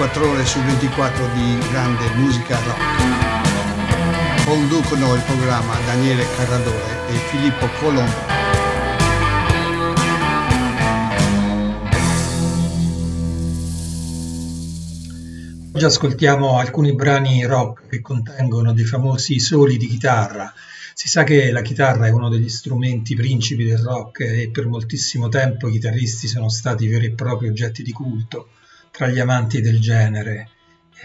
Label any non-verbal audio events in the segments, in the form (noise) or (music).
24 ore su 24 di grande musica rock. Conducono il programma Daniele Carradore e Filippo Colombo. Oggi ascoltiamo alcuni brani rock che contengono dei famosi soli di chitarra. Si sa che la chitarra è uno degli strumenti principi del rock e per moltissimo tempo i chitarristi sono stati veri e propri oggetti di culto tra gli amanti del genere.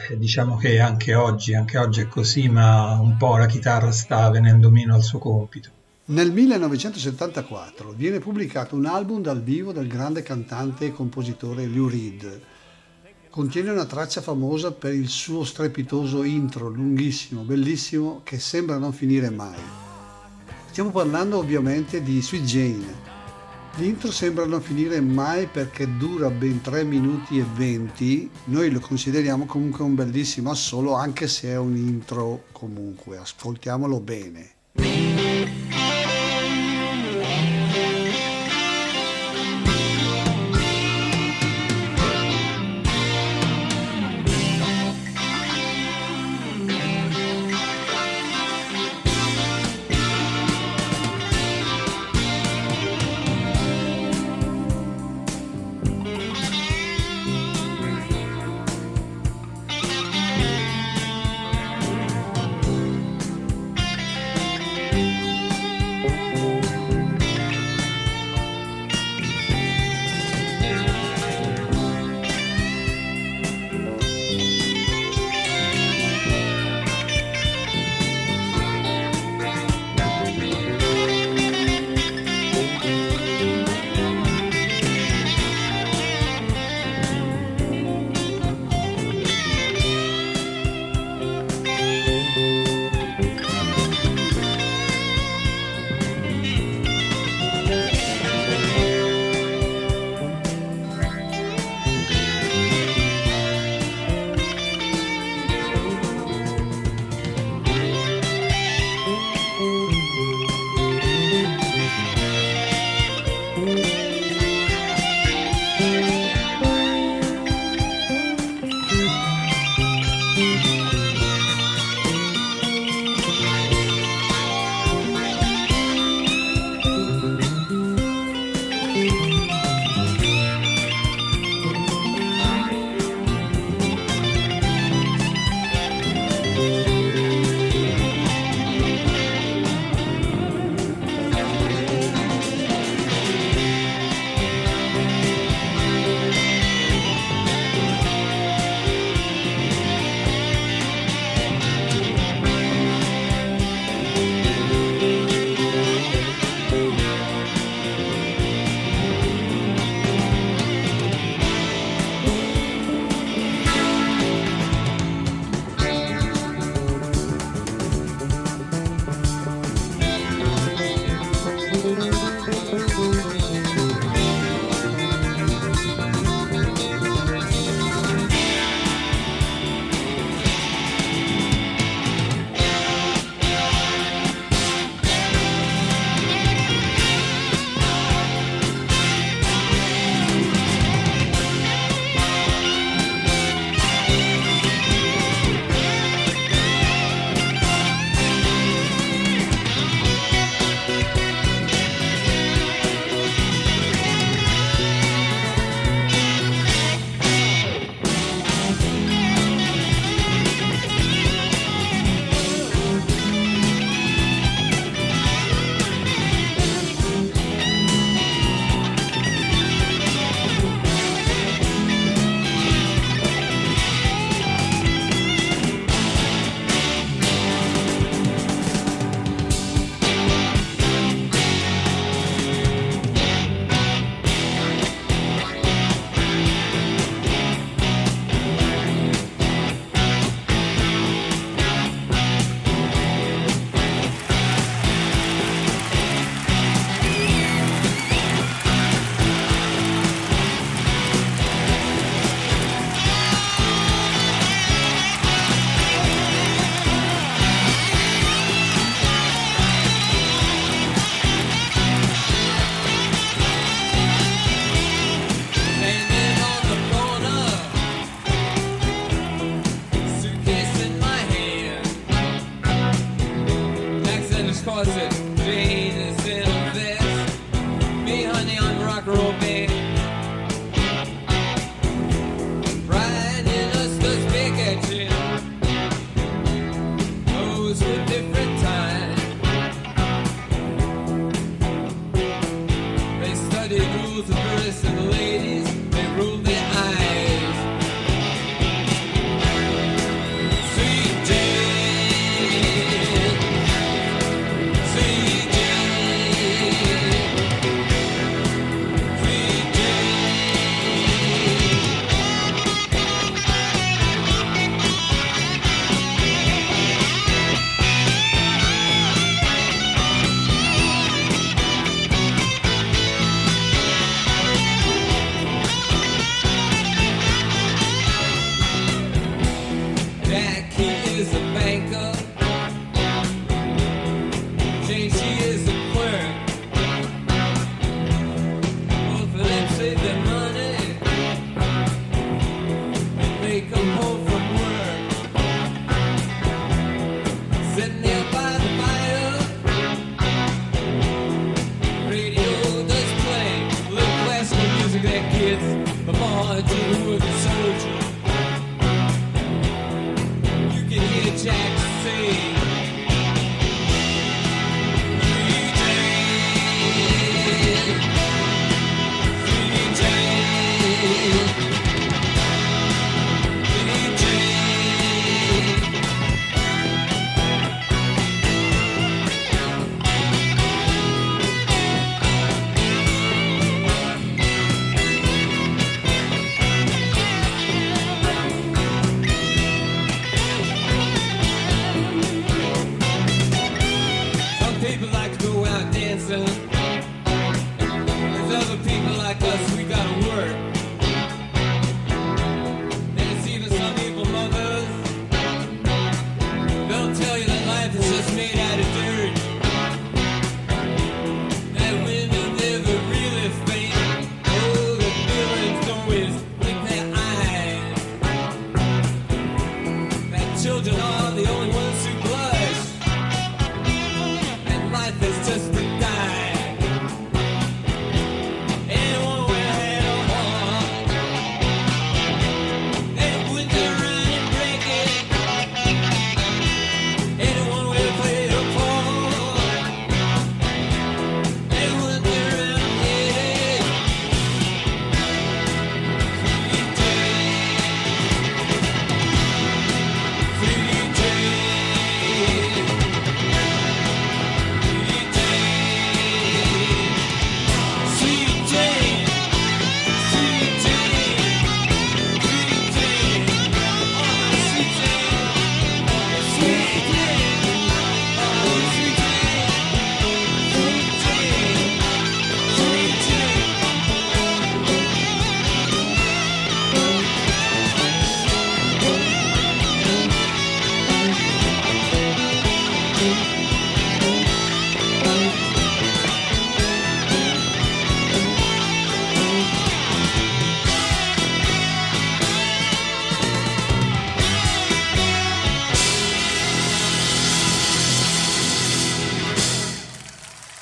Eh, diciamo che anche oggi, anche oggi è così, ma un po' la chitarra sta venendo meno al suo compito. Nel 1974 viene pubblicato un album dal vivo del grande cantante e compositore Lou Reed. Contiene una traccia famosa per il suo strepitoso intro, lunghissimo, bellissimo, che sembra non finire mai. Stiamo parlando ovviamente di Sweet Jane. L'intro sembra non finire mai perché dura ben 3 minuti e 20. Noi lo consideriamo comunque un bellissimo assolo, anche se è un intro comunque. Ascoltiamolo bene.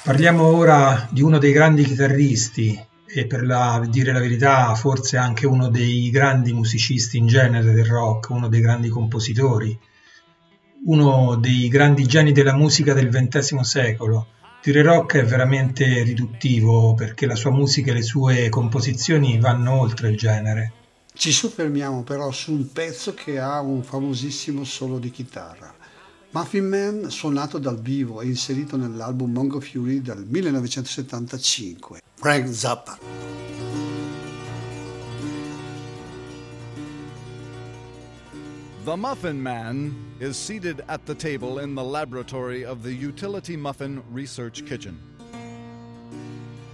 Parliamo ora di uno dei grandi chitarristi e per la, dire la verità forse anche uno dei grandi musicisti in genere del rock, uno dei grandi compositori, uno dei grandi geni della musica del XX secolo. Dire rock è veramente riduttivo perché la sua musica e le sue composizioni vanno oltre il genere. Ci soffermiamo però su un pezzo che ha un famosissimo solo di chitarra. Muffin Man suonato dal vivo e inserito nell'album Mongo Fury del 1975. Frank Zappa. The Muffin Man is seated at the table in the laboratory of the Utility Muffin Research Kitchen.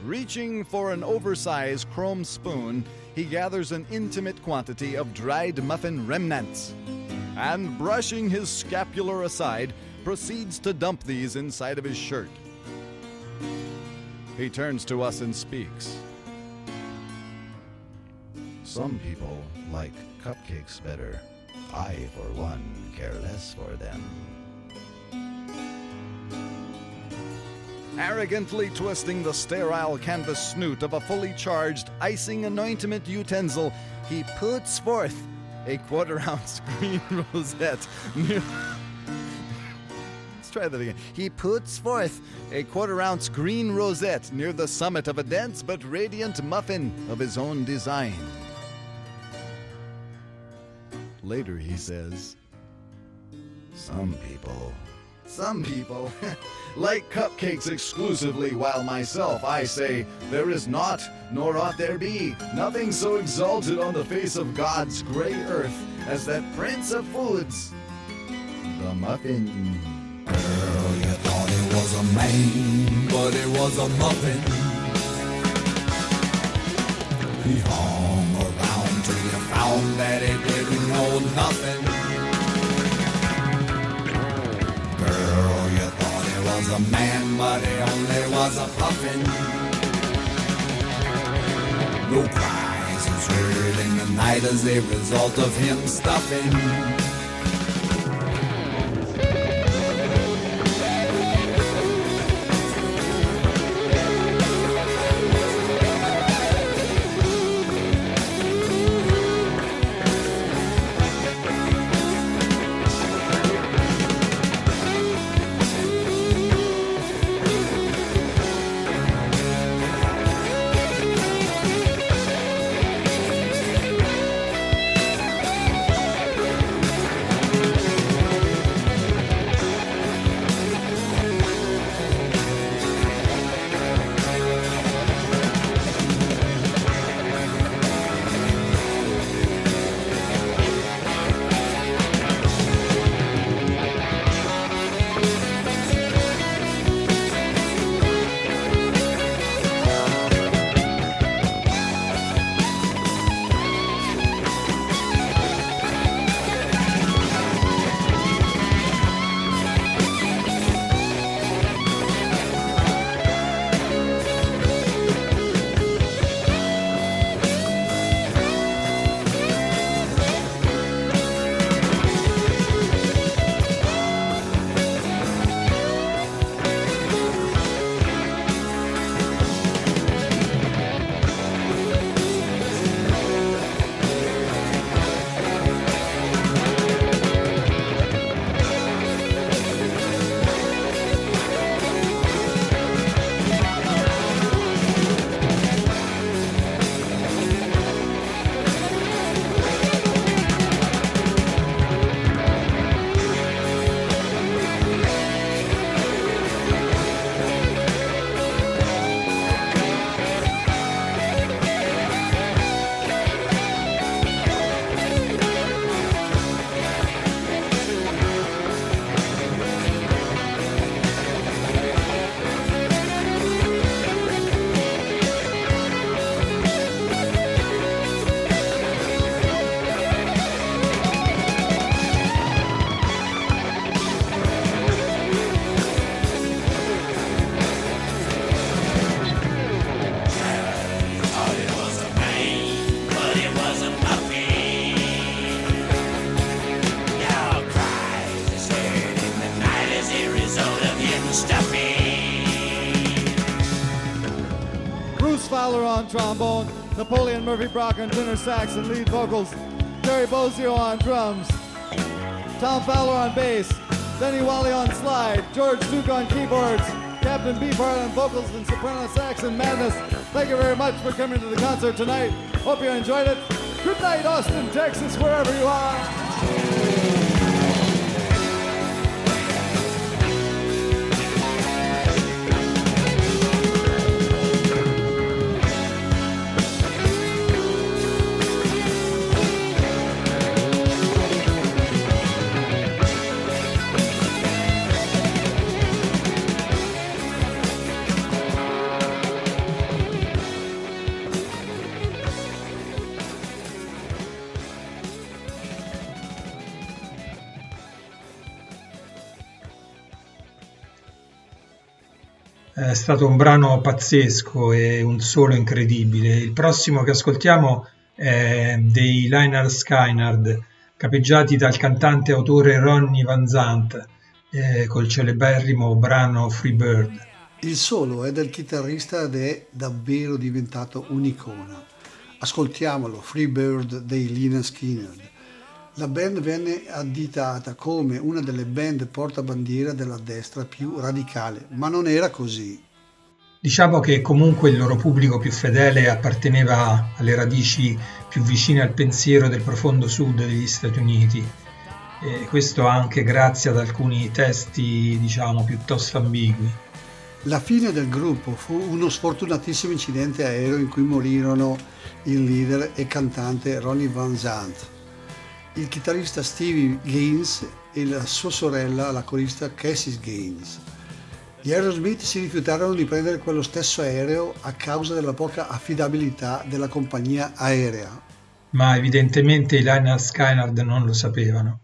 Reaching for an oversized chrome spoon, he gathers an intimate quantity of dried muffin remnants and, brushing his scapular aside, proceeds to dump these inside of his shirt. He turns to us and speaks. Some people like cupcakes better. I, for one, care less for them. Arrogantly twisting the sterile canvas snoot of a fully charged icing anointment utensil, he puts forth a quarter ounce (laughs) green rosette. Let's try that again. He puts forth a quarter ounce green rosette near the summit of a dense but radiant muffin of his own design. Later he says, Some people Some people (laughs) like cupcakes exclusively, while myself I say, There is not, nor ought there be, nothing so exalted on the face of God's grey earth as that prince of foods, the muffin. Girl, you thought it was a man, but it was a muffin. He hung around till you found that it didn't know nothing. A man, but it only was a puffin. No cries is heard in the night as a result of him stuffing. Napoleon Murphy Brock on tenor sax and lead vocals, Terry Bozio on drums, Tom Fowler on bass, Denny Wally on slide, George Duke on keyboards, Captain Beefheart on vocals and soprano sax and madness. Thank you very much for coming to the concert tonight. Hope you enjoyed it. Good night, Austin, Texas, wherever you are. Stato un brano pazzesco e un solo incredibile. Il prossimo che ascoltiamo è dei Liner Skynard, capeggiati dal cantante e autore Ronnie Van Zant, eh, col celeberrimo brano Free Bird. Il solo è del chitarrista ed è davvero diventato un'icona. Ascoltiamolo, Free Bird dei Liner Skynyrd. La band venne additata come una delle band portabandiera della destra più radicale, ma non era così. Diciamo che comunque il loro pubblico più fedele apparteneva alle radici più vicine al pensiero del profondo sud degli Stati Uniti, e questo anche grazie ad alcuni testi, diciamo, piuttosto ambigui. La fine del gruppo fu uno sfortunatissimo incidente aereo in cui morirono il leader e cantante Ronnie Van Zant il chitarrista Stevie Gaines e la sua sorella, la corista Cassie Gaines. Gli Aerosmith si rifiutarono di prendere quello stesso aereo a causa della poca affidabilità della compagnia aerea. Ma evidentemente i Liner Skynard non lo sapevano.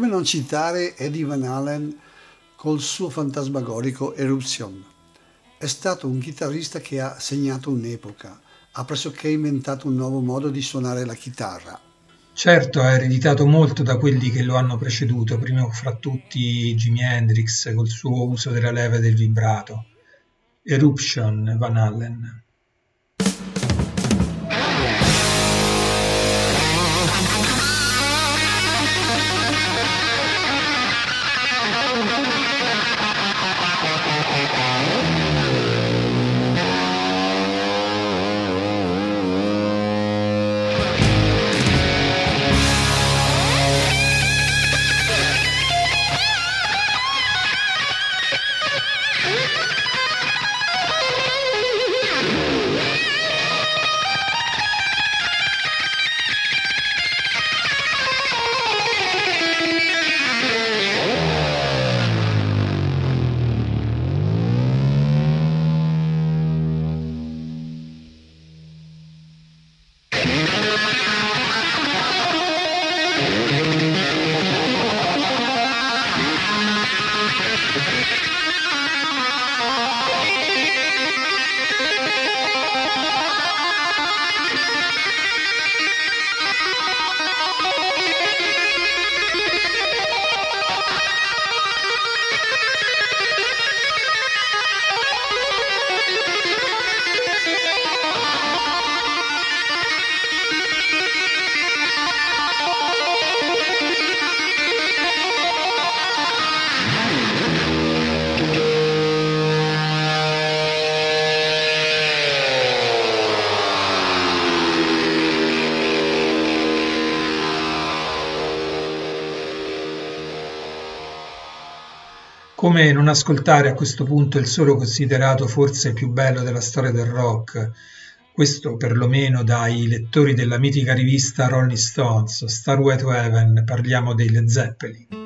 Come non citare Eddie Van Halen col suo fantasmagorico Eruption? È stato un chitarrista che ha segnato un'epoca, ha pressoché inventato un nuovo modo di suonare la chitarra. Certo, ha ereditato molto da quelli che lo hanno preceduto, prima fra tutti Jimi Hendrix col suo uso della leva e del vibrato, Eruption Van Allen. Come non ascoltare a questo punto il solo considerato forse più bello della storia del rock, questo perlomeno dai lettori della mitica rivista Rolling Stones, Starway to Heaven, parliamo dei Led Zeppelin.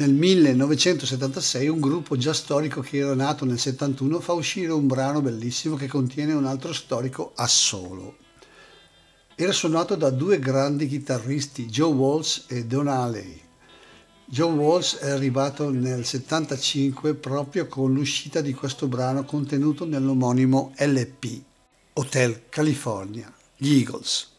Nel 1976 un gruppo già storico che era nato nel 71 fa uscire un brano bellissimo che contiene un altro storico assolo. Era suonato da due grandi chitarristi, Joe Walsh e Don Alley. Joe Walsh è arrivato nel 75 proprio con l'uscita di questo brano contenuto nell'omonimo LP, Hotel California, gli Eagles.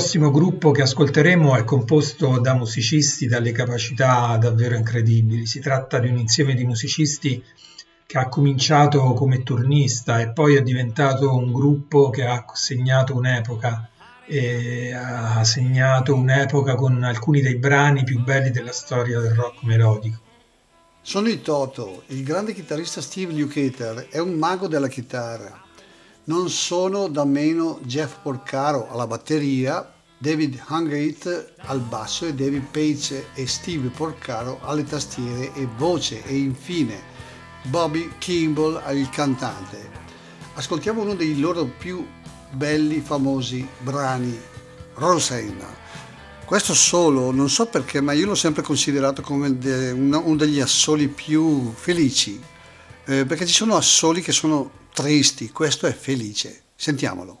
Prossimo gruppo che ascolteremo è composto da musicisti dalle capacità davvero incredibili. Si tratta di un insieme di musicisti che ha cominciato come turnista e poi è diventato un gruppo che ha segnato un'epoca e ha segnato un'epoca con alcuni dei brani più belli della storia del rock melodico. Sono i Toto, il grande chitarrista Steve Lukather è un mago della chitarra non sono da meno Jeff Porcaro alla batteria, David Hungate al basso e David Page e Steve Porcaro alle tastiere e voce e infine Bobby Kimball il cantante. Ascoltiamo uno dei loro più belli, famosi brani, Rosanna. Questo solo, non so perché, ma io l'ho sempre considerato come uno degli assoli più felici, eh, perché ci sono assoli che sono tristi, questo è felice. Sentiamolo.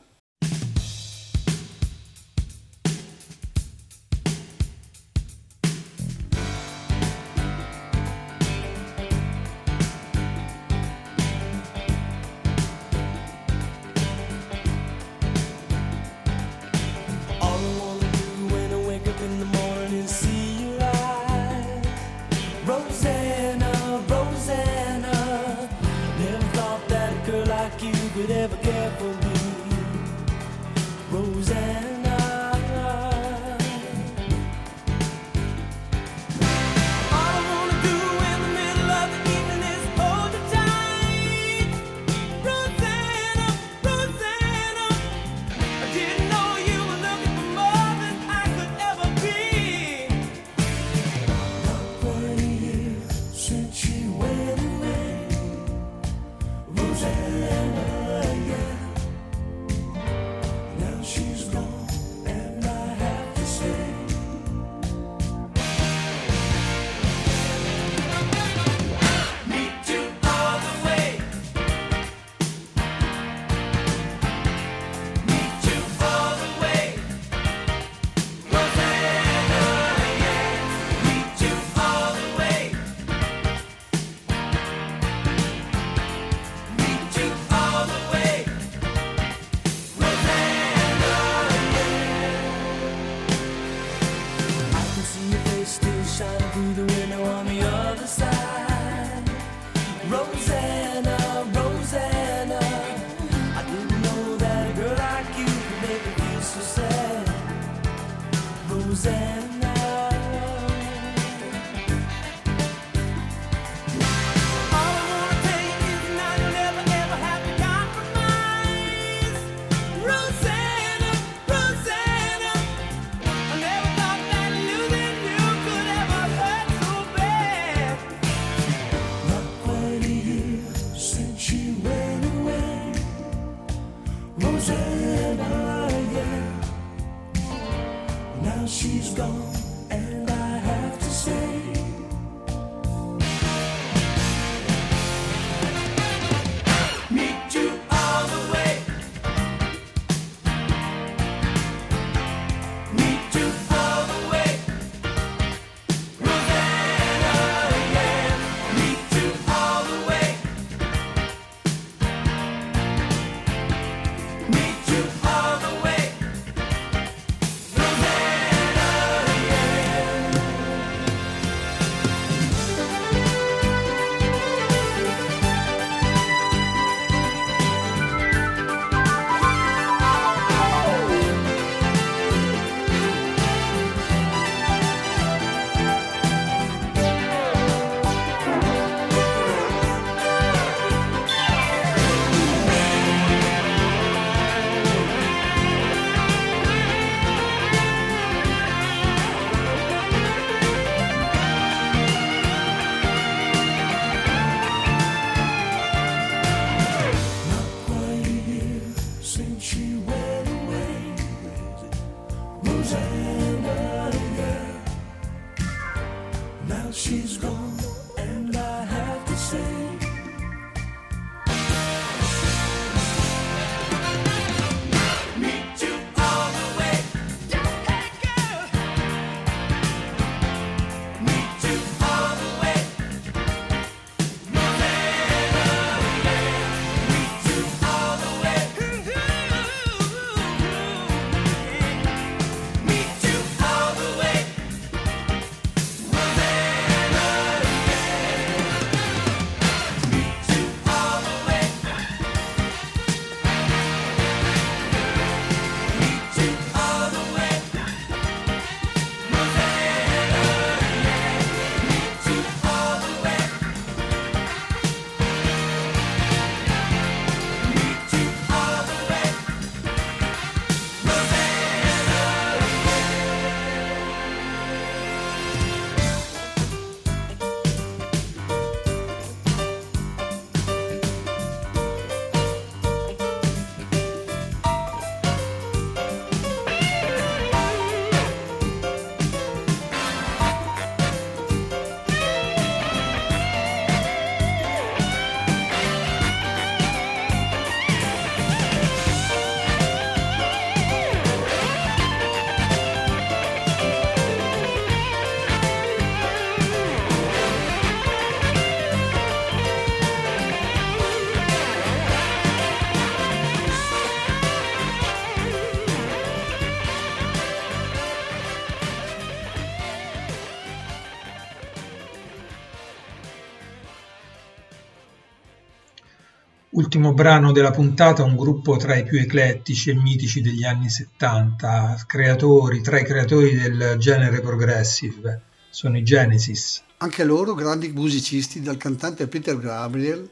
Ultimo brano della puntata, un gruppo tra i più eclettici e mitici degli anni 70, creatori, tra i creatori del genere progressive, sono i Genesis. Anche loro grandi musicisti, dal cantante Peter Gabriel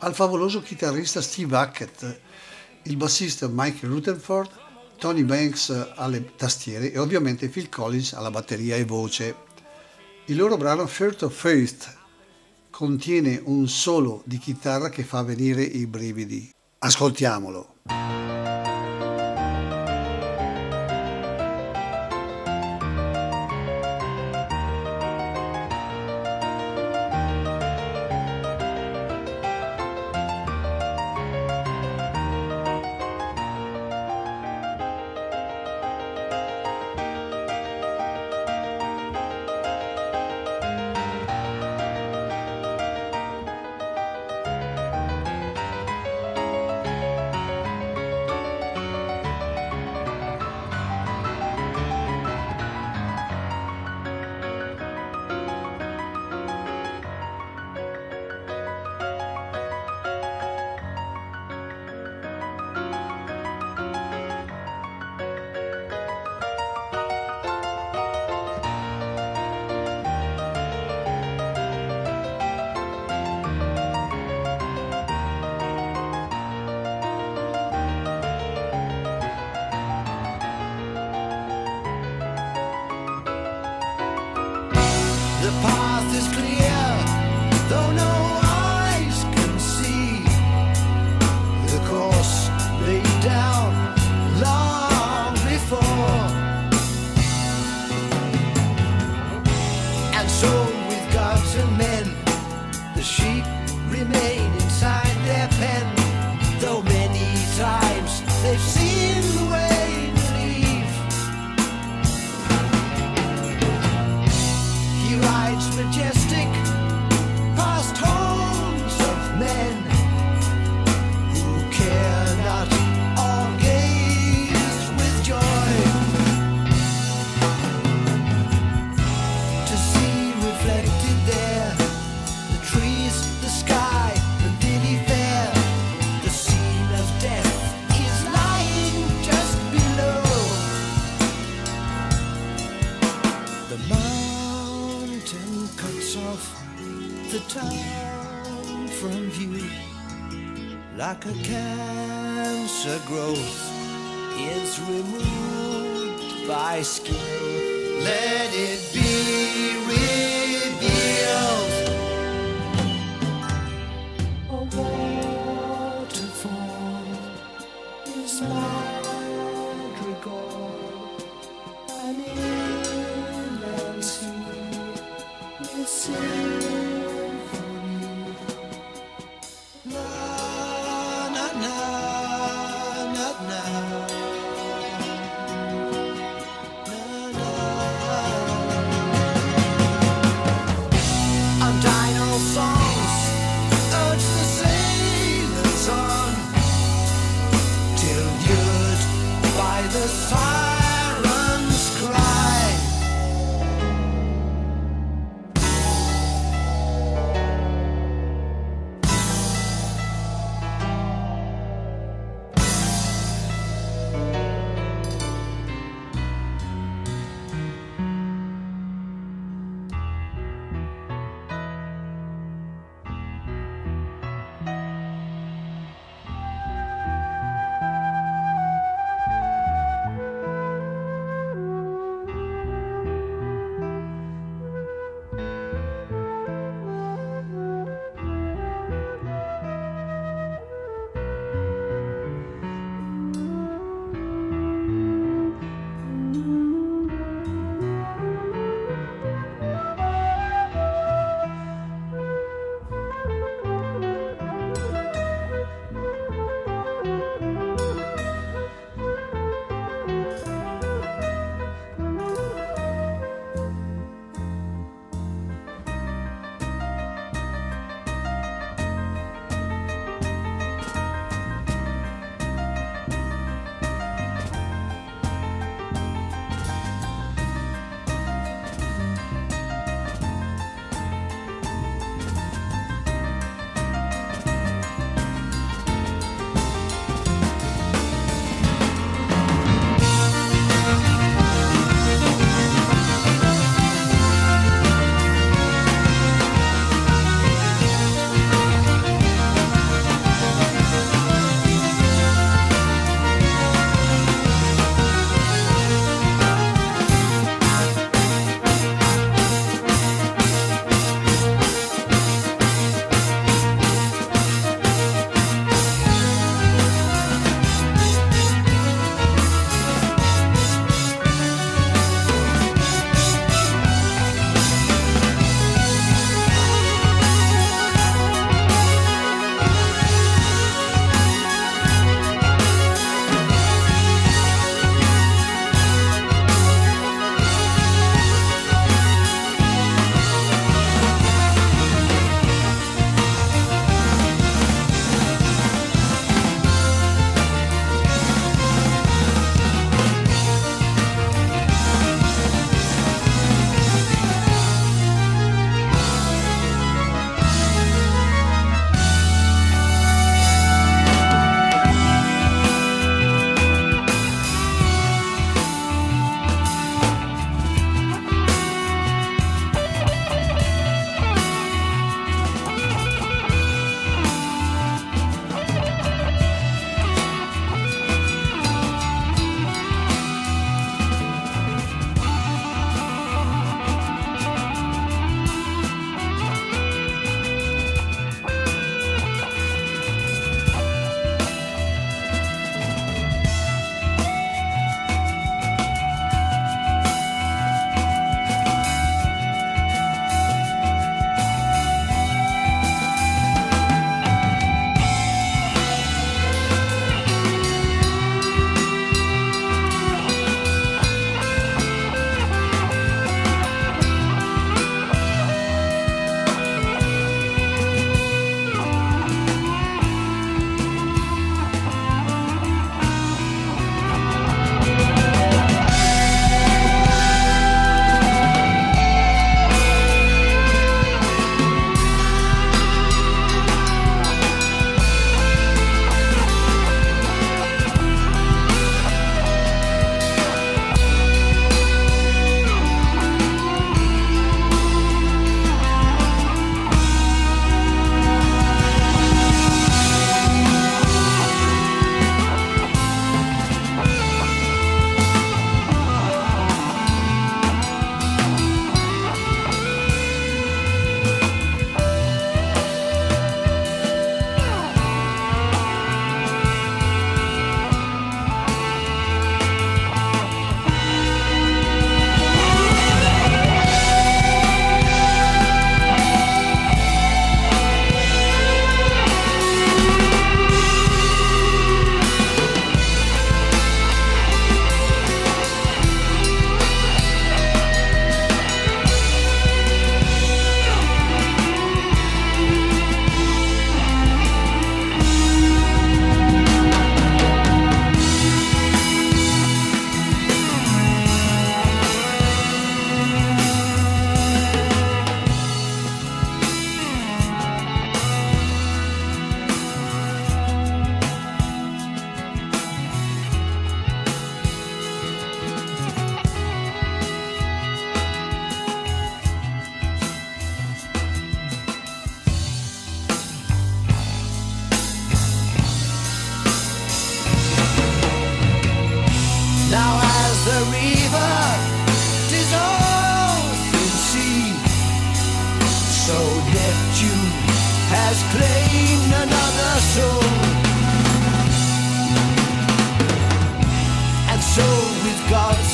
al favoloso chitarrista Steve Hackett, il bassista Mike Rutherford, Tony Banks alle tastiere e ovviamente Phil Collins alla batteria e voce. Il loro brano First of Faith contiene un solo di chitarra che fa venire i brividi. Ascoltiamolo.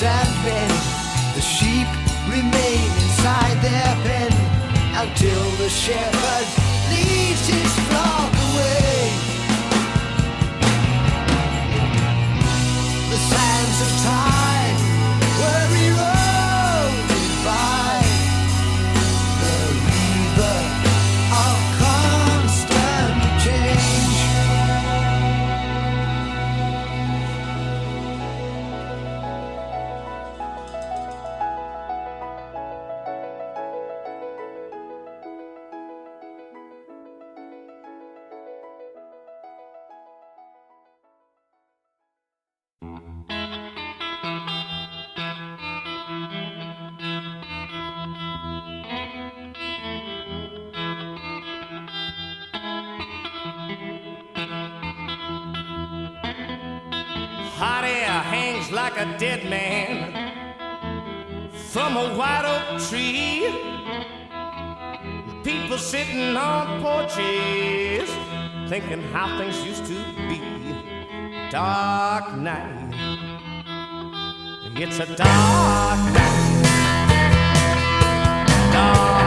The sheep remain inside their pen until the shepherd leaves his flock. white oak tree. People sitting on porches, thinking how things used to be. Dark night. It's a dark night. Dark